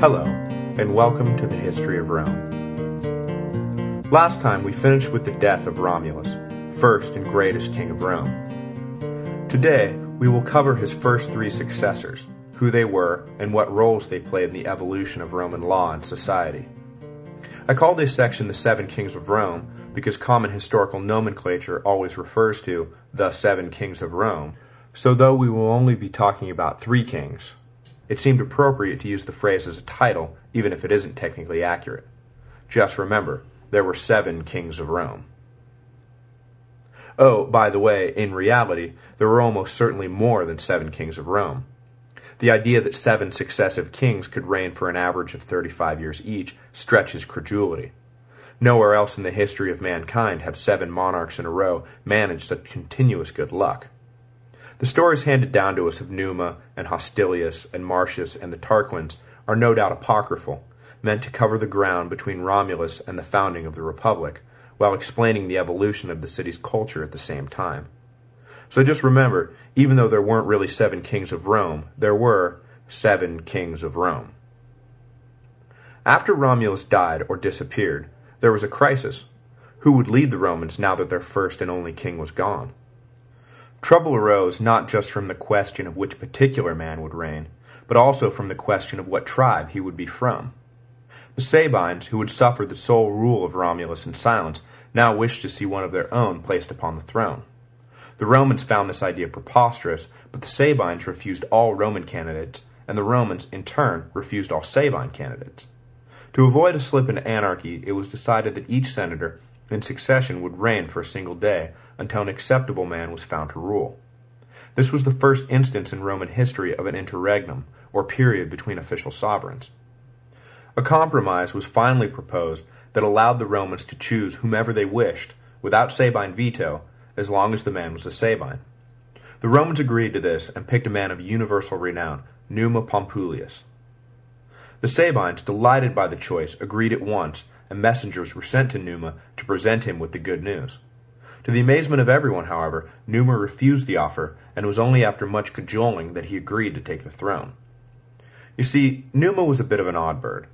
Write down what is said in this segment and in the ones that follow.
Hello, and welcome to the History of Rome. Last time we finished with the death of Romulus, first and greatest king of Rome. Today we will cover his first three successors, who they were, and what roles they played in the evolution of Roman law and society. I call this section the Seven Kings of Rome because common historical nomenclature always refers to the Seven Kings of Rome, so though we will only be talking about three kings, it seemed appropriate to use the phrase as a title, even if it isn't technically accurate. Just remember, there were seven kings of Rome. Oh, by the way, in reality, there were almost certainly more than seven kings of Rome. The idea that seven successive kings could reign for an average of 35 years each stretches credulity. Nowhere else in the history of mankind have seven monarchs in a row managed such continuous good luck. The stories handed down to us of Numa and Hostilius and Marcius and the Tarquins are no doubt apocryphal, meant to cover the ground between Romulus and the founding of the Republic, while explaining the evolution of the city's culture at the same time. So just remember, even though there weren't really seven kings of Rome, there were seven kings of Rome. After Romulus died or disappeared, there was a crisis. Who would lead the Romans now that their first and only king was gone? Trouble arose not just from the question of which particular man would reign, but also from the question of what tribe he would be from. The Sabines, who would suffer the sole rule of Romulus in silence, now wished to see one of their own placed upon the throne. The Romans found this idea preposterous, but the Sabines refused all Roman candidates, and the Romans, in turn, refused all Sabine candidates. To avoid a slip into anarchy, it was decided that each senator, in succession, would reign for a single day, until an acceptable man was found to rule. This was the first instance in Roman history of an interregnum, or period between official sovereigns. A compromise was finally proposed that allowed the Romans to choose whomever they wished, without Sabine veto, as long as the man was a Sabine. The Romans agreed to this and picked a man of universal renown, Numa Pompilius. The Sabines, delighted by the choice, agreed at once, and messengers were sent to Numa to present him with the good news. To the amazement of everyone, however, Numa refused the offer, and it was only after much cajoling that he agreed to take the throne. You see, Numa was a bit of an odd bird.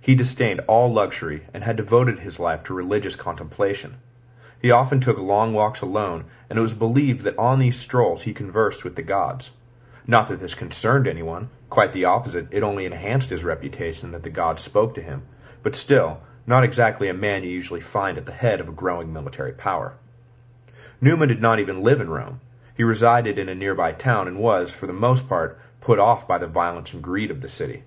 He disdained all luxury and had devoted his life to religious contemplation. He often took long walks alone, and it was believed that on these strolls he conversed with the gods. Not that this concerned anyone, quite the opposite, it only enhanced his reputation that the gods spoke to him, but still, not exactly a man you usually find at the head of a growing military power. Numa did not even live in Rome. He resided in a nearby town and was, for the most part, put off by the violence and greed of the city.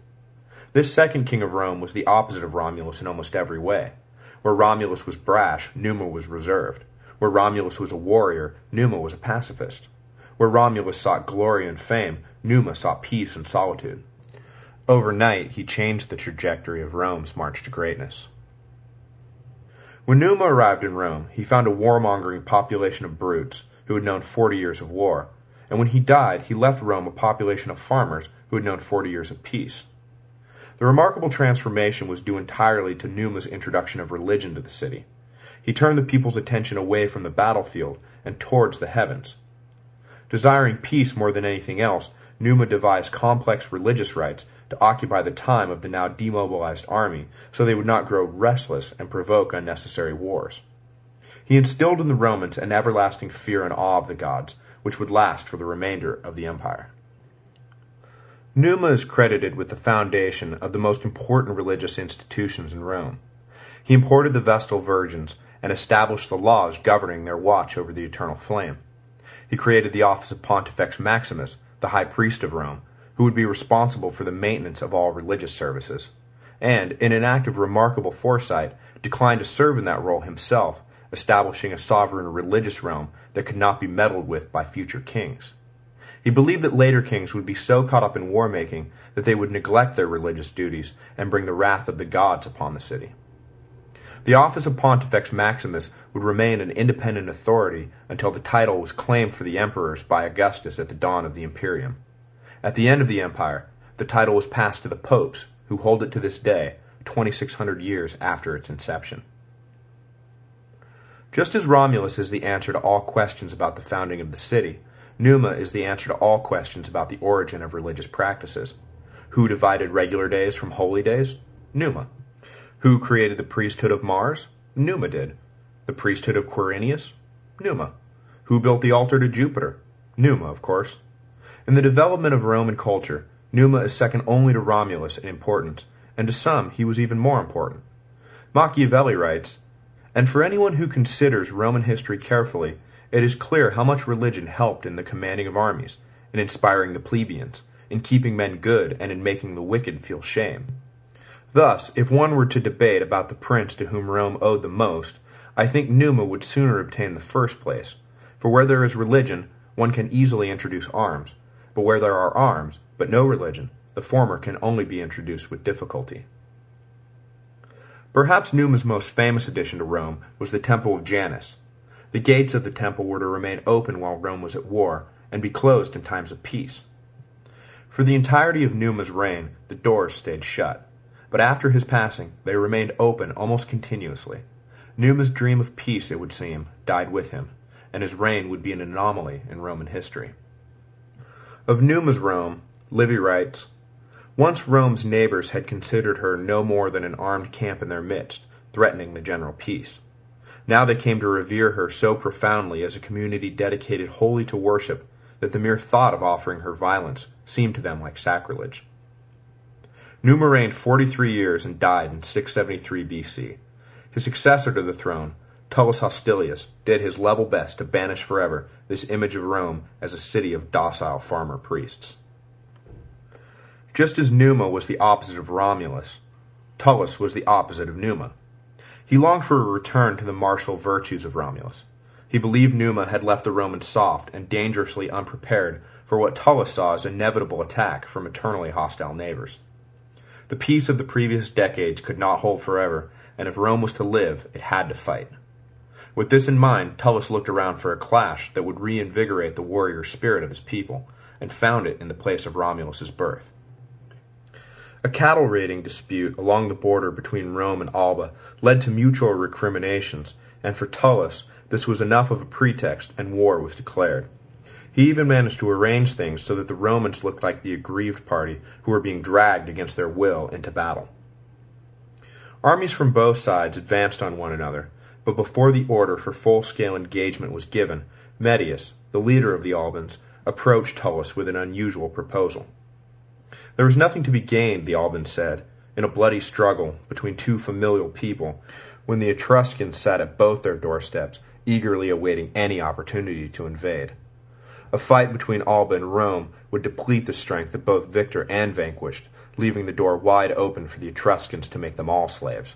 This second king of Rome was the opposite of Romulus in almost every way. Where Romulus was brash, Numa was reserved. Where Romulus was a warrior, Numa was a pacifist. Where Romulus sought glory and fame, Numa sought peace and solitude. Overnight, he changed the trajectory of Rome's march to greatness. When Numa arrived in Rome, he found a warmongering population of brutes who had known forty years of war, and when he died, he left Rome a population of farmers who had known forty years of peace. The remarkable transformation was due entirely to Numa's introduction of religion to the city. He turned the people's attention away from the battlefield and towards the heavens. Desiring peace more than anything else, Numa devised complex religious rites to occupy the time of the now demobilized army so they would not grow restless and provoke unnecessary wars. He instilled in the Romans an everlasting fear and awe of the gods, which would last for the remainder of the empire. Numa is credited with the foundation of the most important religious institutions in Rome. He imported the Vestal Virgins and established the laws governing their watch over the eternal flame. He created the office of Pontifex Maximus, the high priest of Rome, who would be responsible for the maintenance of all religious services, and, in an act of remarkable foresight, declined to serve in that role himself, establishing a sovereign religious realm that could not be meddled with by future kings. He believed that later kings would be so caught up in war making that they would neglect their religious duties and bring the wrath of the gods upon the city. The office of Pontifex Maximus would remain an independent authority until the title was claimed for the emperors by Augustus at the dawn of the imperium. At the end of the empire, the title was passed to the popes, who hold it to this day, 2600 years after its inception. Just as Romulus is the answer to all questions about the founding of the city, Numa is the answer to all questions about the origin of religious practices. Who divided regular days from holy days? Numa. Who created the priesthood of Mars? Numa did. The priesthood of Quirinius? Numa. Who built the altar to Jupiter? Numa, of course. In the development of Roman culture, Numa is second only to Romulus in importance, and to some he was even more important. Machiavelli writes, And for anyone who considers Roman history carefully, it is clear how much religion helped in the commanding of armies, in inspiring the plebeians, in keeping men good, and in making the wicked feel shame. Thus, if one were to debate about the prince to whom Rome owed the most, I think Numa would sooner obtain the first place. For where there is religion, one can easily introduce arms, but where there are arms, but no religion, the former can only be introduced with difficulty. Perhaps Numa's most famous addition to Rome was the Temple of Janus. The gates of the temple were to remain open while Rome was at war, and be closed in times of peace. For the entirety of Numa's reign, the doors stayed shut, but after his passing they remained open almost continuously. Numa's dream of peace, it would seem, died with him, and his reign would be an anomaly in Roman history. Of Numa's Rome, Livy writes, Once Rome's neighbors had considered her no more than an armed camp in their midst, threatening the general peace. Now they came to revere her so profoundly as a community dedicated wholly to worship that the mere thought of offering her violence seemed to them like sacrilege. Numa reigned 43 years and died in 673 BC. His successor to the throne, Tullus Hostilius, did his level best to banish forever this image of Rome as a city of docile farmer priests. Just as Numa was the opposite of Romulus, Tullus was the opposite of Numa. He longed for a return to the martial virtues of Romulus. He believed Numa had left the Romans soft and dangerously unprepared for what Tullus saw as inevitable attack from eternally hostile neighbors. The peace of the previous decades could not hold forever, and if Rome was to live, it had to fight. With this in mind, Tullus looked around for a clash that would reinvigorate the warrior spirit of his people, and found it in the place of Romulus's birth. A cattle raiding dispute along the border between Rome and Alba led to mutual recriminations, and for Tullus, this was enough of a pretext, and war was declared. He even managed to arrange things so that the Romans looked like the aggrieved party who were being dragged against their will into battle. Armies from both sides advanced on one another, but before the order for full-scale engagement was given, Mettius, the leader of the Albans, approached Tullus with an unusual proposal. There was nothing to be gained, the Albans said, in a bloody struggle between two familial people, when the Etruscans sat at both their doorsteps, eagerly awaiting any opportunity to invade. A fight between Alba and Rome would deplete the strength of both victor and vanquished, leaving the door wide open for the Etruscans to make them all slaves.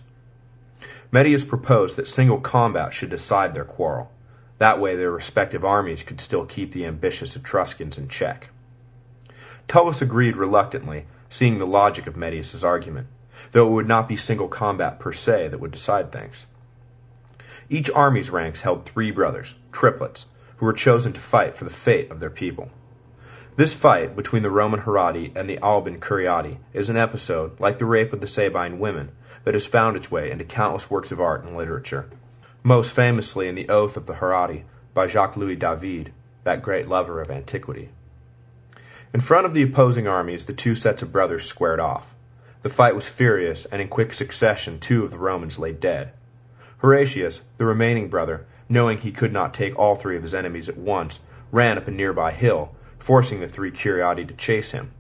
Mettius proposed that single combat should decide their quarrel. That way their respective armies could still keep the ambitious Etruscans in check. Tullus agreed reluctantly, seeing the logic of Mettius's argument, though it would not be single combat per se that would decide things. Each army's ranks held three brothers, triplets, who were chosen to fight for the fate of their people. This fight between the Roman Horatii and the Alban Curiatii is an episode, like the rape of the Sabine women, that has found its way into countless works of art and literature. Most famously in The Oath of the Horatii by Jacques Louis David, that great lover of antiquity. In front of the opposing armies, the two sets of brothers squared off. The fight was furious, and in quick succession two of the Romans lay dead. Horatius, the remaining brother, knowing he could not take all three of his enemies at once, ran up a nearby hill forcing the three Curiatii to chase him.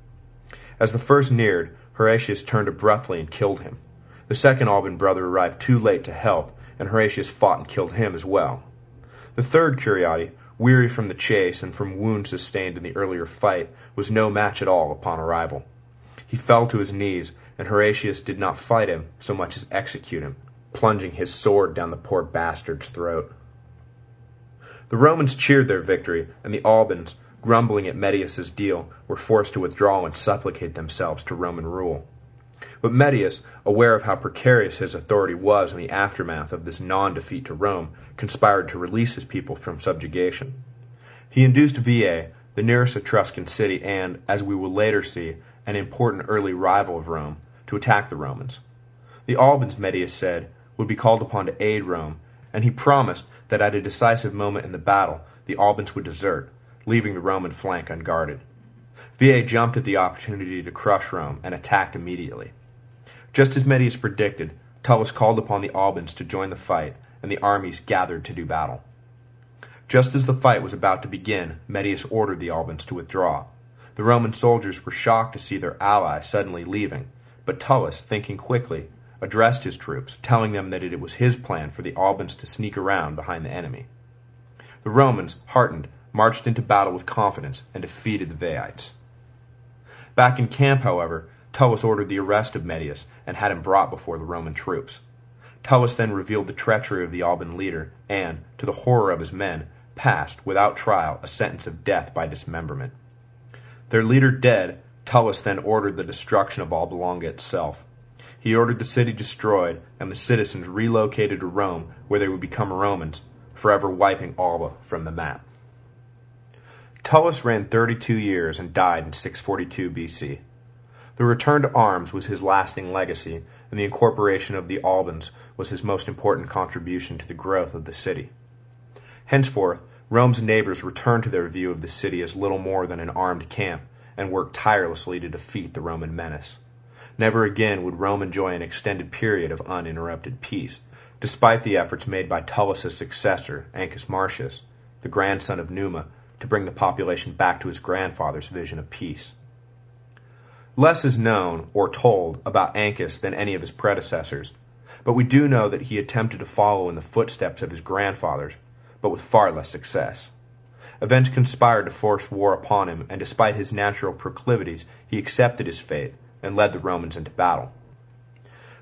As the first neared, Horatius turned abruptly and killed him. The second Alban brother arrived too late to help, and Horatius fought and killed him as well. The third Curiatii, weary from the chase and from wounds sustained in the earlier fight, was no match at all upon arrival. He fell to his knees, and Horatius did not fight him so much as execute him, plunging his sword down the poor bastard's throat. The Romans cheered their victory, and the Albans, grumbling at Mettius's deal, were forced to withdraw and supplicate themselves to Roman rule. But Mettius, aware of how precarious his authority was in the aftermath of this non-defeat to Rome, conspired to release his people from subjugation. He induced Veii, the nearest Etruscan city and, as we will later see, an important early rival of Rome, to attack the Romans. The Albans, Mettius said, would be called upon to aid Rome, and he promised that at a decisive moment in the battle the Albans would desert, leaving the Roman flank unguarded. Veii jumped at the opportunity to crush Rome and attacked immediately. Just as Mettius predicted, Tullus called upon the Albans to join the fight, and the armies gathered to do battle. Just as the fight was about to begin, Mettius ordered the Albans to withdraw. The Roman soldiers were shocked to see their ally suddenly leaving, but Tullus, thinking quickly, addressed his troops, telling them that it was his plan for the Albans to sneak around behind the enemy. The Romans, heartened, marched into battle with confidence and defeated the Veiites. Back in camp, however, Tullus ordered the arrest of Mettius and had him brought before the Roman troops. Tullus then revealed the treachery of the Alban leader and, to the horror of his men, passed, without trial, a sentence of death by dismemberment. Their leader dead, Tullus then ordered the destruction of Alba Longa itself. He ordered the city destroyed and the citizens relocated to Rome, where they would become Romans, forever wiping Alba from the map. Tullus reigned 32 years and died in 642 BC. The return to arms was his lasting legacy, and the incorporation of the Albans was his most important contribution to the growth of the city. Henceforth, Rome's neighbors returned to their view of the city as little more than an armed camp and worked tirelessly to defeat the Roman menace. Never again would Rome enjoy an extended period of uninterrupted peace, despite the efforts made by Tullus's successor, Ancus Marcius, the grandson of Numa, to bring the population back to his grandfather's vision of peace. Less is known, or told, about Ancus than any of his predecessors, but we do know that he attempted to follow in the footsteps of his grandfathers but with far less success. Events conspired to force war upon him, and despite his natural proclivities, he accepted his fate and led the Romans into battle.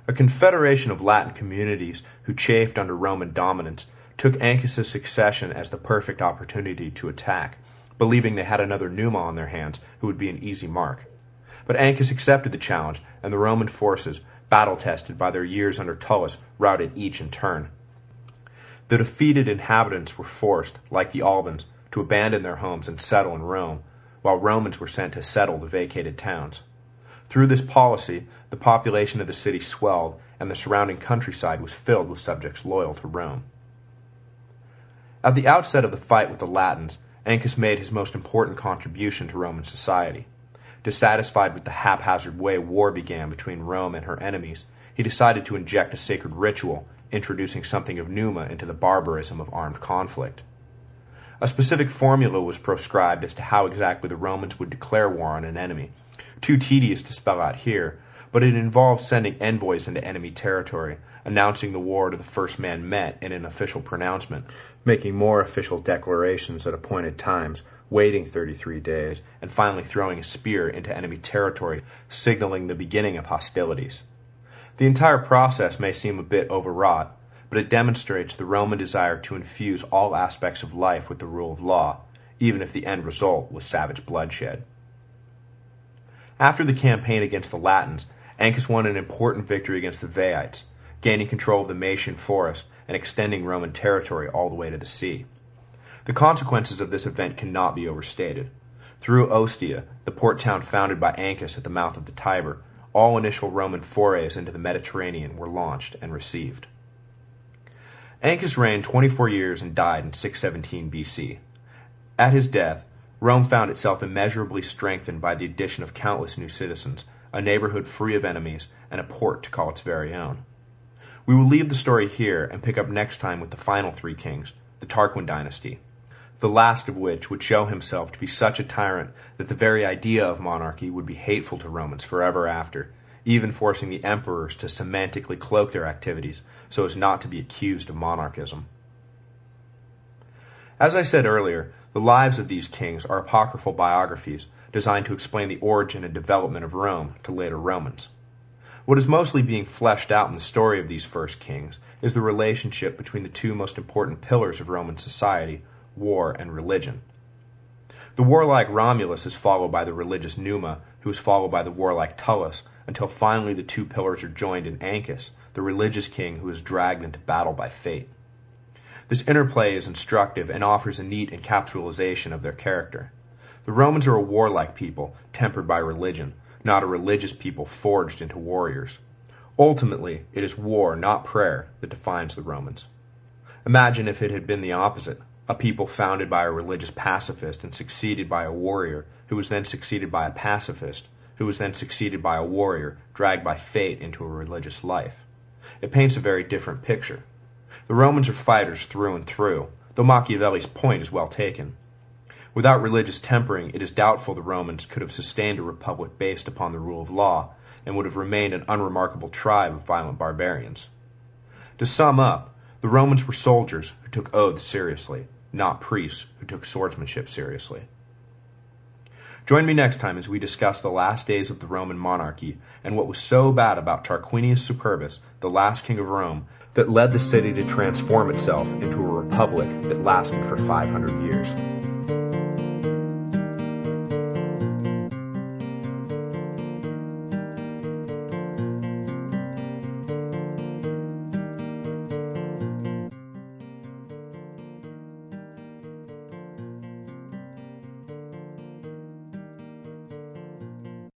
A confederation of Latin communities who chafed under Roman dominance took Ancus's succession as the perfect opportunity to attack, believing they had another Numa on their hands who would be an easy mark. But Ancus accepted the challenge, and the Roman forces, battle tested by their years under Tullus, routed each in turn. The defeated inhabitants were forced, like the Albans, to abandon their homes and settle in Rome, while Romans were sent to settle the vacated towns. Through this policy, the population of the city swelled, and the surrounding countryside was filled with subjects loyal to Rome. At the outset of the fight with the Latins, Ancus made his most important contribution to Roman society. Dissatisfied with the haphazard way war began between Rome and her enemies, he decided to inject a sacred ritual introducing something of Numa into the barbarism of armed conflict. A specific formula was proscribed as to how exactly the Romans would declare war on an enemy, too tedious to spell out here, but it involved sending envoys into enemy territory, announcing the war to the first man met in an official pronouncement, making more official declarations at appointed times, waiting 33 days, and finally throwing a spear into enemy territory, signaling the beginning of hostilities. The entire process may seem a bit overwrought, but it demonstrates the Roman desire to infuse all aspects of life with the rule of law, even if the end result was savage bloodshed. After the campaign against the Latins, Ancus won an important victory against the Veiites, gaining control of the Maesian forest and extending Roman territory all the way to the sea. The consequences of this event cannot be overstated. Through Ostia, the port town founded by Ancus at the mouth of the Tiber, all initial Roman forays into the Mediterranean were launched and received. Ancus reigned 24 years and died in 617 BC. At his death, Rome found itself immeasurably strengthened by the addition of countless new citizens, a neighborhood free of enemies, and a port to call its very own. We will leave the story here and pick up next time with the final three kings, the Tarquin dynasty, the last of which would show himself to be such a tyrant that the very idea of monarchy would be hateful to Romans forever after, even forcing the emperors to semantically cloak their activities so as not to be accused of monarchism. As I said earlier, the lives of these kings are apocryphal biographies designed to explain the origin and development of Rome to later Romans. What is mostly being fleshed out in the story of these first kings is the relationship between the two most important pillars of Roman society, war, and religion. The warlike Romulus is followed by the religious Numa, who is followed by the warlike Tullus, until finally the two pillars are joined in Ancus, the religious king who is dragged into battle by fate. This interplay is instructive and offers a neat encapsulation of their character. The Romans are a warlike people, tempered by religion, not a religious people forged into warriors. Ultimately, it is war, not prayer, that defines the Romans. Imagine if it had been the opposite a people founded by a religious pacifist and succeeded by a warrior who was then succeeded by a pacifist, who was then succeeded by a warrior dragged by fate into a religious life. It paints a very different picture. The Romans are fighters through and through, though Machiavelli's point is well taken. Without religious tempering, it is doubtful the Romans could have sustained a republic based upon the rule of law, and would have remained an unremarkable tribe of violent barbarians. To sum up, the Romans were soldiers who took oaths seriously, not priests who took swordsmanship seriously. Join me next time as we discuss the last days of the Roman monarchy and what was so bad about Tarquinius Superbus, the last king of Rome, that led the city to transform itself into a republic that lasted for 500 years.